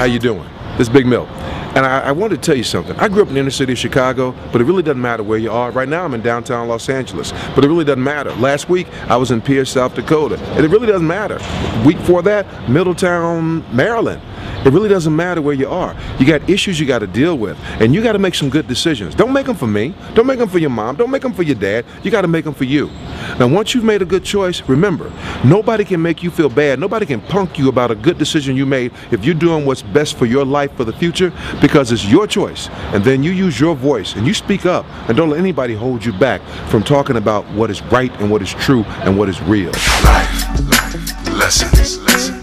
How you doing? This is Big Mill. And I, I wanted to tell you something. I grew up in the inner city of Chicago, but it really doesn't matter where you are. Right now, I'm in downtown Los Angeles, but it really doesn't matter. Last week, I was in Pierre, South Dakota, and it really doesn't matter. Week before that, Middletown, Maryland. It really doesn't matter where you are. You got issues you got to deal with, and you got to make some good decisions. Don't make them for me. Don't make them for your mom. Don't make them for your dad. You got to make them for you. Now, once you've made a good choice, remember, nobody can make you feel bad. Nobody can punk you about a good decision you made if you're doing what's best for your life for the future because it's your choice. And then you use your voice and you speak up and don't let anybody hold you back from talking about what is right and what is true and what is real. Life, life, lessons, lessons.